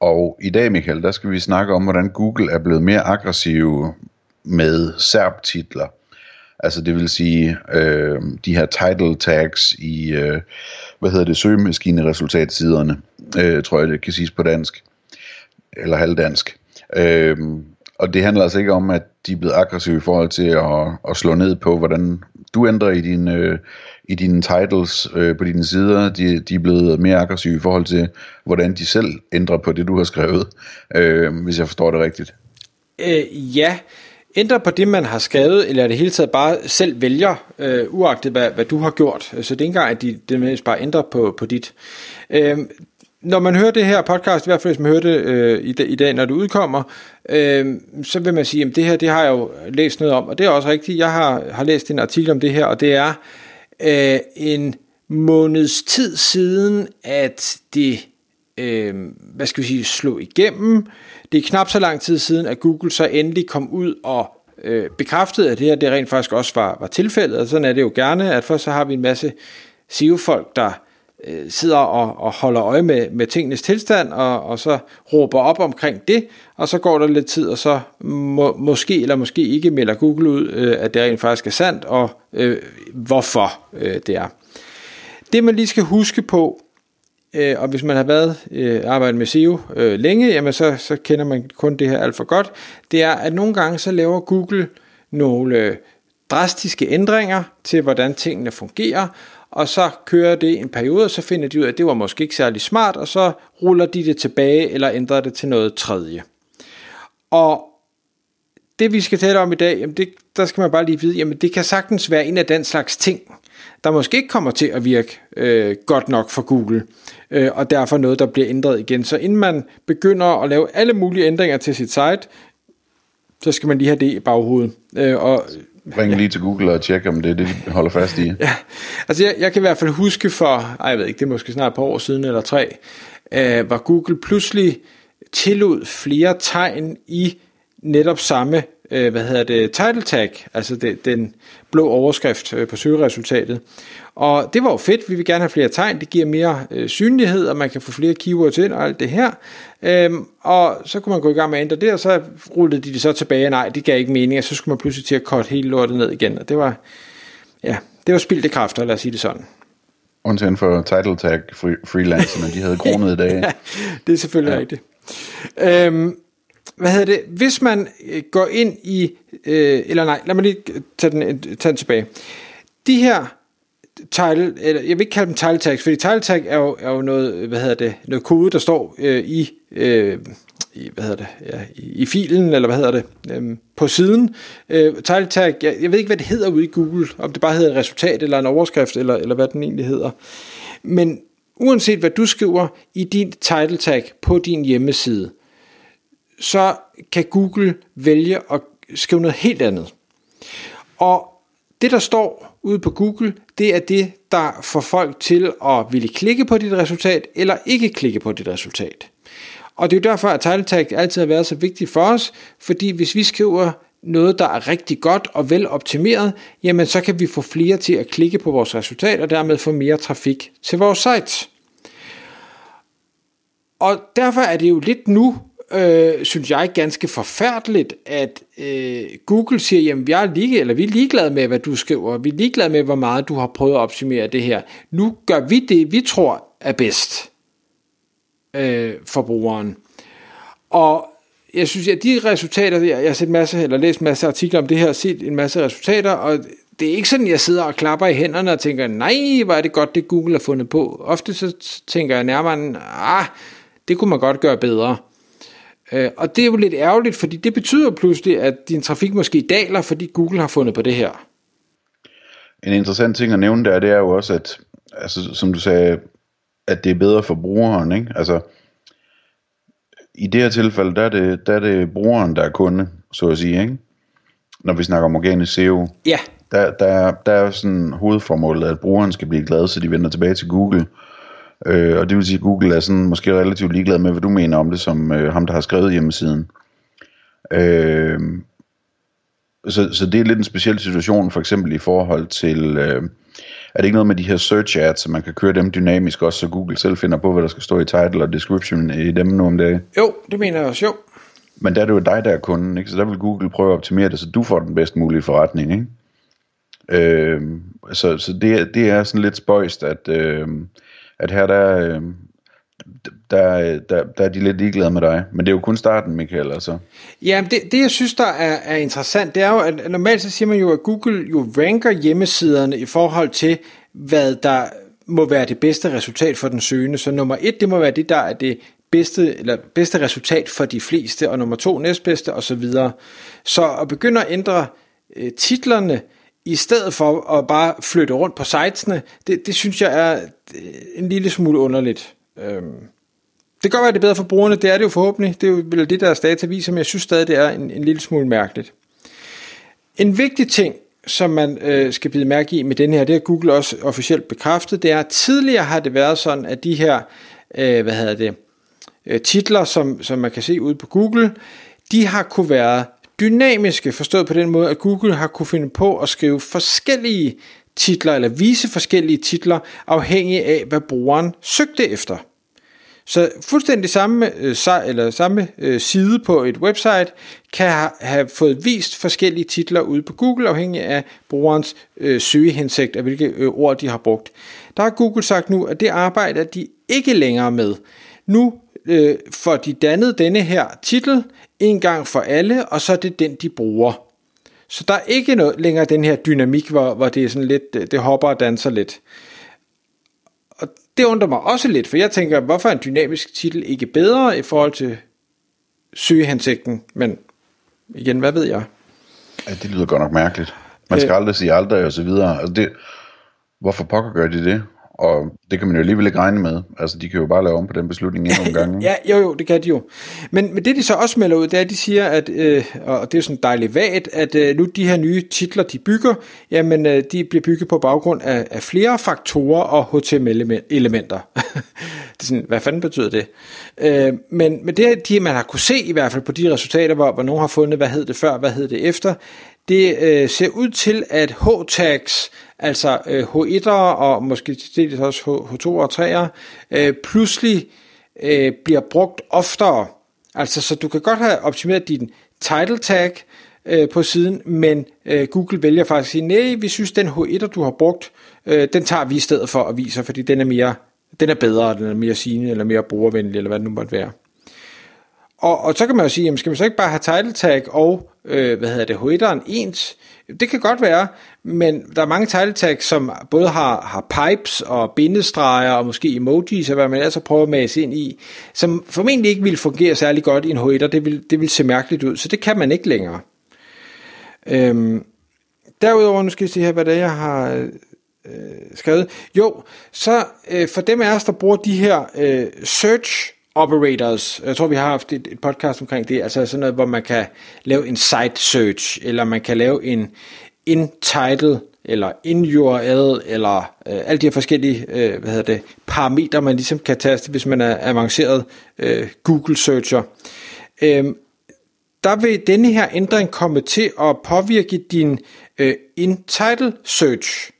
Og i dag, Michael, der skal vi snakke om, hvordan Google er blevet mere aggressiv med SERP-titler. Altså det vil sige øh, de her title tags i, øh, hvad hedder det, søgemaskineresultatsiderne, øh, tror jeg det kan siges på dansk, eller halvdansk. Øh, og det handler altså ikke om, at de er blevet aggressive i forhold til at, at slå ned på, hvordan du ændrer i, din, øh, i dine titles øh, på dine sider. De, de er blevet mere aggressive i forhold til, hvordan de selv ændrer på det, du har skrevet, øh, hvis jeg forstår det rigtigt. Øh, ja, ændre på det, man har skrevet, eller det hele taget bare selv vælger, øh, uagtet hvad, hvad du har gjort. Så det er ikke engang, at de det bare ændrer på, på dit. Øh, når man hører det her podcast, i hvert fald hvis man hører det øh, i, i dag, når det udkommer, øh, så vil man sige, at det her, det har jeg jo læst noget om, og det er også rigtigt. Jeg har, har læst en artikel om det her, og det er øh, en måneds tid siden, at det, øh, hvad skal vi sige, slog igennem. Det er knap så lang tid siden, at Google så endelig kom ud og øh, bekræftede, at det her det rent faktisk også var, var tilfældet, og sådan er det jo gerne, at først så har vi en masse SEO-folk, der øh, sidder og, og holder øje med, med tingenes tilstand, og, og så råber op omkring det, og så går der lidt tid, og så må, måske eller måske ikke melder Google ud, øh, at det rent faktisk er sandt, og øh, hvorfor øh, det er. Det man lige skal huske på, øh, og hvis man har været øh, arbejdet med SEO øh, længe, jamen så, så kender man kun det her alt for godt, det er, at nogle gange så laver Google nogle øh, drastiske ændringer til, hvordan tingene fungerer, og så kører det en periode, og så finder de ud af, at det var måske ikke særlig smart, og så ruller de det tilbage, eller ændrer det til noget tredje. Og det vi skal tale om i dag, jamen det, der skal man bare lige vide, jamen det kan sagtens være en af den slags ting, der måske ikke kommer til at virke øh, godt nok for Google, øh, og derfor noget, der bliver ændret igen. Så inden man begynder at lave alle mulige ændringer til sit site, så skal man lige have det i baghovedet. Øh, og Ring lige til Google og tjek, om det er det, de holder fast i. Ja, altså jeg, jeg kan i hvert fald huske for, ej, jeg ved ikke, det er måske snart et par år siden eller tre, øh, var Google pludselig tillod flere tegn i netop samme, øh, hvad hedder det, title tag, altså det, den blå overskrift øh, på søgeresultatet. Og det var jo fedt, vi vil gerne have flere tegn, det giver mere øh, synlighed, og man kan få flere keywords ind og alt det her. Øhm, og så kunne man gå i gang med at ændre det, og så rullede de det så tilbage, nej, det gav ikke mening, og så skulle man pludselig til at korte hele lortet ned igen, og det var, ja, det var spildte kræfter, lad os sige det sådan. Undtagen for title tag freelancerne, de havde kronet i dag. ja, det er selvfølgelig ja. rigtigt. Øhm, hvad hedder det? Hvis man øh, går ind i, øh, eller nej, lad mig lige tage den, tage den tilbage. De her title, eller jeg vil ikke kalde dem title tags, fordi title tag er jo, er jo noget, hvad hedder det, noget kode, der står øh, i, øh, i, hvad hedder det, ja, i, i filen, eller hvad hedder det, øh, på siden. Øh, title tag, jeg, jeg ved ikke, hvad det hedder ude i Google, om det bare hedder et resultat, eller en overskrift, eller, eller hvad den egentlig hedder. Men uanset hvad du skriver i din title tag på din hjemmeside, så kan Google vælge at skrive noget helt andet. Og det, der står ude på Google, det er det, der får folk til at ville klikke på dit resultat, eller ikke klikke på dit resultat. Og det er jo derfor, at title tag altid har været så vigtigt for os, fordi hvis vi skriver noget, der er rigtig godt og vel optimeret, jamen så kan vi få flere til at klikke på vores resultat, og dermed få mere trafik til vores site. Og derfor er det jo lidt nu, øh, synes jeg, ganske forfærdeligt, at øh, Google siger, jamen jeg er, lige, eller vi er ligeglade med, hvad du skriver, vi er ligeglade med, hvor meget du har prøvet at optimere det her. Nu gør vi det, vi tror er bedst øh, for brugeren. Og jeg synes, at de resultater, jeg har set masse, eller læst masse artikler om det her, set en masse resultater, og det er ikke sådan, jeg sidder og klapper i hænderne og tænker, nej, hvor er det godt, det Google har fundet på. Ofte så tænker jeg nærmere, ah, det kunne man godt gøre bedre. Øh, og det er jo lidt ærgerligt, fordi det betyder pludselig, at din trafik måske daler, fordi Google har fundet på det her. En interessant ting at nævne der, det er jo også, at altså, som du sagde, at det er bedre for brugeren. Ikke? Altså, I det her tilfælde, der er det, der er det brugeren, der er kunde, så at sige. Ikke? når vi snakker om organisk SEO. Ja. Der, der, er, der er sådan hovedformålet, at brugeren skal blive glad, så de vender tilbage til Google. Øh, og det vil sige, at Google er sådan måske relativt ligeglad med, hvad du mener om det, som øh, ham, der har skrevet hjemmesiden. Øh, så, så det er lidt en speciel situation, for eksempel i forhold til, øh, er det ikke noget med de her search ads, så man kan køre dem dynamisk også, så Google selv finder på, hvad der skal stå i title og description i dem nu om dagen? Jo, det mener jeg også, jo. Men der er det jo dig, der er kunden, ikke? så der vil Google prøve at optimere det, så du får den bedst mulige forretning. Ikke? Øh, så så det, det er sådan lidt spøjst, at, øh, at her der, øh, der, der, der er de lidt ligeglade med dig. Men det er jo kun starten, Michael. Altså. Ja, det, det jeg synes, der er, er interessant, det er jo, at normalt så siger man jo, at Google jo ranker hjemmesiderne i forhold til, hvad der må være det bedste resultat for den søgende. Så nummer et, det må være det, der er det bedste, eller bedste resultat for de fleste, og nummer to næstbedste, og så videre. Så at begynde at ændre øh, titlerne, i stedet for at bare flytte rundt på sitesene, det, det synes jeg er øh, en lille smule underligt. Øhm, det kan godt være, det er bedre for brugerne, det er det jo forhåbentlig, det er jo vel det, deres data viser, men jeg synes stadig, det er en, en lille smule mærkeligt. En vigtig ting, som man øh, skal bide mærke i med den her, det har Google også officielt bekræftet, det er, at tidligere har det været sådan, at de her, øh, hvad hedder det, øh, titler, som, som man kan se ude på Google, de har kunne være dynamiske, forstået på den måde, at Google har kunne finde på at skrive forskellige titler, eller vise forskellige titler, afhængig af, hvad brugeren søgte efter. Så fuldstændig samme, øh, eller samme øh, side på et website kan have fået vist forskellige titler ude på Google, afhængig af brugerens øh, søgehensigt, og hvilke øh, ord de har brugt. Der har Google sagt nu, at det arbejder de ikke længere med. Nu får de dannet denne her titel en gang for alle, og så er det den, de bruger. Så der er ikke noget, længere den her dynamik, hvor, hvor det er sådan lidt, det hopper og danser lidt. Og det undrer mig også lidt, for jeg tænker, hvorfor er en dynamisk titel ikke bedre i forhold til søgehensigten? Men igen, hvad ved jeg? Ja, det lyder godt nok mærkeligt. Man skal øh, aldrig sige aldrig og så videre. Altså det, hvorfor pokker gør de det? Og det kan man jo alligevel ikke regne med. Altså, de kan jo bare lave om på den beslutning endnu en gang. ja, jo, jo, det kan de jo. Men, men det, de så også melder ud, det er, at de siger, at, øh, og det er sådan dejligt vagt, at øh, nu de her nye titler, de bygger, jamen, øh, de bliver bygget på baggrund af, af flere faktorer og HTML-elementer. det er sådan, hvad fanden betyder det? Øh, men, men det, de, man har kunne se i hvert fald på de resultater, hvor, hvor nogen har fundet, hvad hed det før, hvad hed det efter, det øh, ser ud til, at H-tags, altså øh, H1'ere og måske til dels også H2 og 3'ere, øh, pludselig øh, bliver brugt oftere. Altså, så du kan godt have optimeret din title tag øh, på siden, men øh, Google vælger faktisk at sige, nej, vi synes, den H1'er, du har brugt, øh, den tager vi i stedet for at vise, fordi den er mere, den er bedre, den er mere sigende, eller mere brugervenlig, eller hvad det nu måtte være. Og, og så kan man jo sige, jamen skal man så ikke bare have title tag og, øh, hvad hedder det, hoederen ens? Det kan godt være, men der er mange title tags, som både har, har pipes og bindestreger og måske emojis og hvad man altså prøver at mase ind i, som formentlig ikke vil fungere særlig godt i en hoeder. Det vil, det vil se mærkeligt ud, så det kan man ikke længere. Øhm, derudover, nu skal jeg se her, hvad det er, jeg har øh, skrevet. Jo, så øh, for dem af os, der bruger de her øh, search operators. Jeg tror, vi har haft et, et podcast omkring det. Altså sådan noget, hvor man kan lave en site search, eller man kan lave en in title, eller in URL, eller øh, alle de her forskellige øh, hvad hedder det, parametre, man ligesom kan taste, hvis man er avanceret øh, Google searcher. Øh, der vil denne her ændring komme til at påvirke din øh, in title search.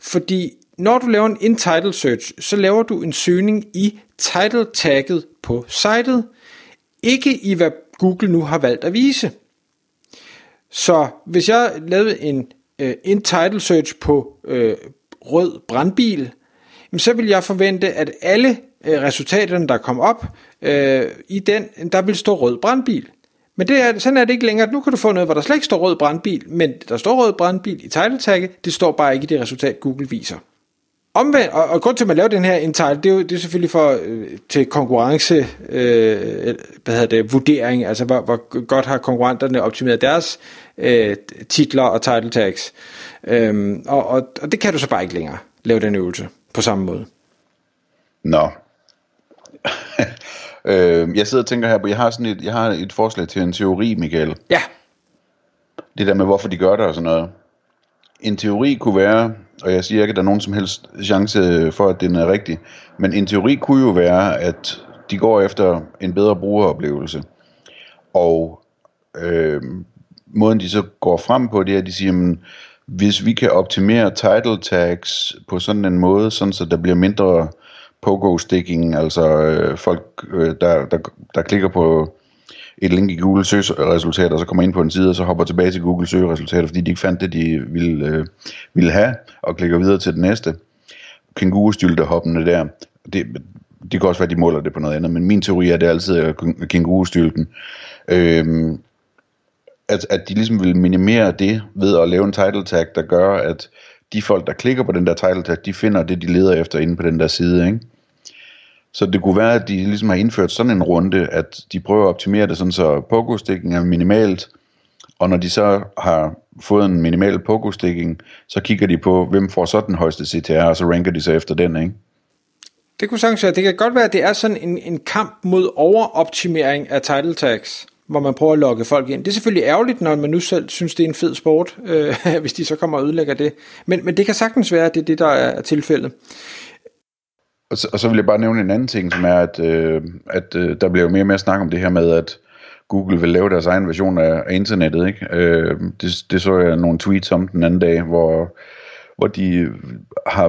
Fordi når du laver en in title search, så laver du en søgning i title tagget på sitet, ikke i hvad Google nu har valgt at vise. Så hvis jeg lavede en øh, uh, in title search på uh, rød brandbil, så vil jeg forvente, at alle uh, resultaterne, der kom op uh, i den, der vil stå rød brandbil. Men det er, sådan er det ikke længere. Nu kan du få noget, hvor der slet ikke står rød brandbil, men der står rød brandbil i title tagget, det står bare ikke i det resultat, Google viser. Omvendt, og, og grund til, at man laver den her integral, det er jo det er selvfølgelig for øh, til konkurrence, øh, hvad hedder det, vurdering, altså hvor, hvor godt har konkurrenterne optimeret deres øh, titler og title tags. Øhm, og, og, og det kan du så bare ikke længere lave den øvelse på samme måde. Nå. øh, jeg sidder og tænker her på, jeg har sådan et, jeg har et forslag til en teori, Michael. Ja. det der med, hvorfor de gør det og sådan noget. En teori kunne være, og jeg siger ikke, at der er nogen som helst chance for, at den er rigtig, men en teori kunne jo være, at de går efter en bedre brugeroplevelse. Og øh, måden de så går frem på, det er, at de siger, at hvis vi kan optimere title tags på sådan en måde, sådan så der bliver mindre pogo-sticking, altså øh, folk, øh, der, der, der klikker på et link i Google søgeresultater, og så kommer ind på en side, og så hopper tilbage til Google søgeresultater, fordi de ikke fandt det, de ville, øh, ville have, og klikker videre til det næste. Kænguru-stylte hoppende der. Det, det kan også være, at de måler det på noget andet, men min teori er, at det altid er kænguru-stylten. Øhm, at, at de ligesom vil minimere det ved at lave en title tag, der gør, at de folk, der klikker på den der title tag, de finder det, de leder efter inde på den der side, ikke? Så det kunne være, at de ligesom har indført sådan en runde, at de prøver at optimere det sådan, så pogo-sticking er minimalt, og når de så har fået en minimal pogo-sticking, så kigger de på, hvem får så den højeste CTR, og så ranker de så efter den, ikke? Det kunne sagtens være. Det kan godt være, at det er sådan en, en kamp mod overoptimering af title tags, hvor man prøver at lokke folk ind. Det er selvfølgelig ærgerligt, når man nu selv synes, det er en fed sport, øh, hvis de så kommer og ødelægger det. Men, men det kan sagtens være, at det er det, der er tilfældet. Og så, og så vil jeg bare nævne en anden ting, som er, at, øh, at øh, der bliver jo mere og mere snak om det her med, at Google vil lave deres egen version af, af internettet. Ikke? Øh, det, det så jeg nogle tweets om den anden dag, hvor, hvor de har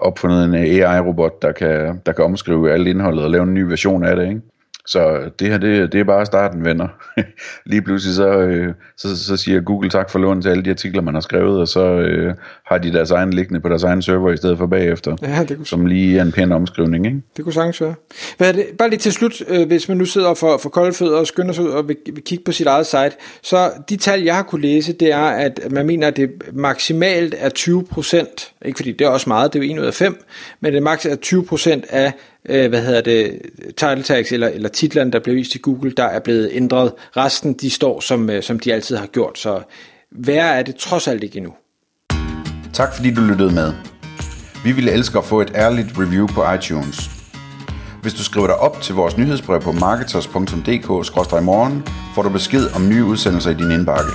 opfundet en AI-robot, der kan, der kan omskrive alt indholdet og lave en ny version af det. Ikke? Så det her, det, det er bare starten, venner. Lige pludselig så, øh, så, så siger Google tak for lån til alle de artikler, man har skrevet, og så øh, har de deres egen liggende på deres egen server i stedet for bagefter. Ja, det kunne... Som lige er en pæn omskrivning, ikke? Det kunne sagtens være. Hvad er det? Bare lige til slut, øh, hvis man nu sidder for, for kolde fødder og skynder sig ud og vil, vil kigge på sit eget site, så de tal, jeg har kunne læse, det er, at man mener, at det maksimalt er 20 procent, ikke fordi det er også meget, det er jo 1 ud af 5, men det maksimalt er 20 procent af øh, hvad hedder det, title tags eller, eller titlerne, der bliver vist i Google, der er blevet ændret. Resten, de står, som, øh, som de altid har gjort, så værre er det trods alt ikke endnu. Tak fordi du lyttede med. Vi ville elske at få et ærligt review på iTunes. Hvis du skriver dig op til vores nyhedsbrev på marketers.dk-morgen, får du besked om nye udsendelser i din indbakke.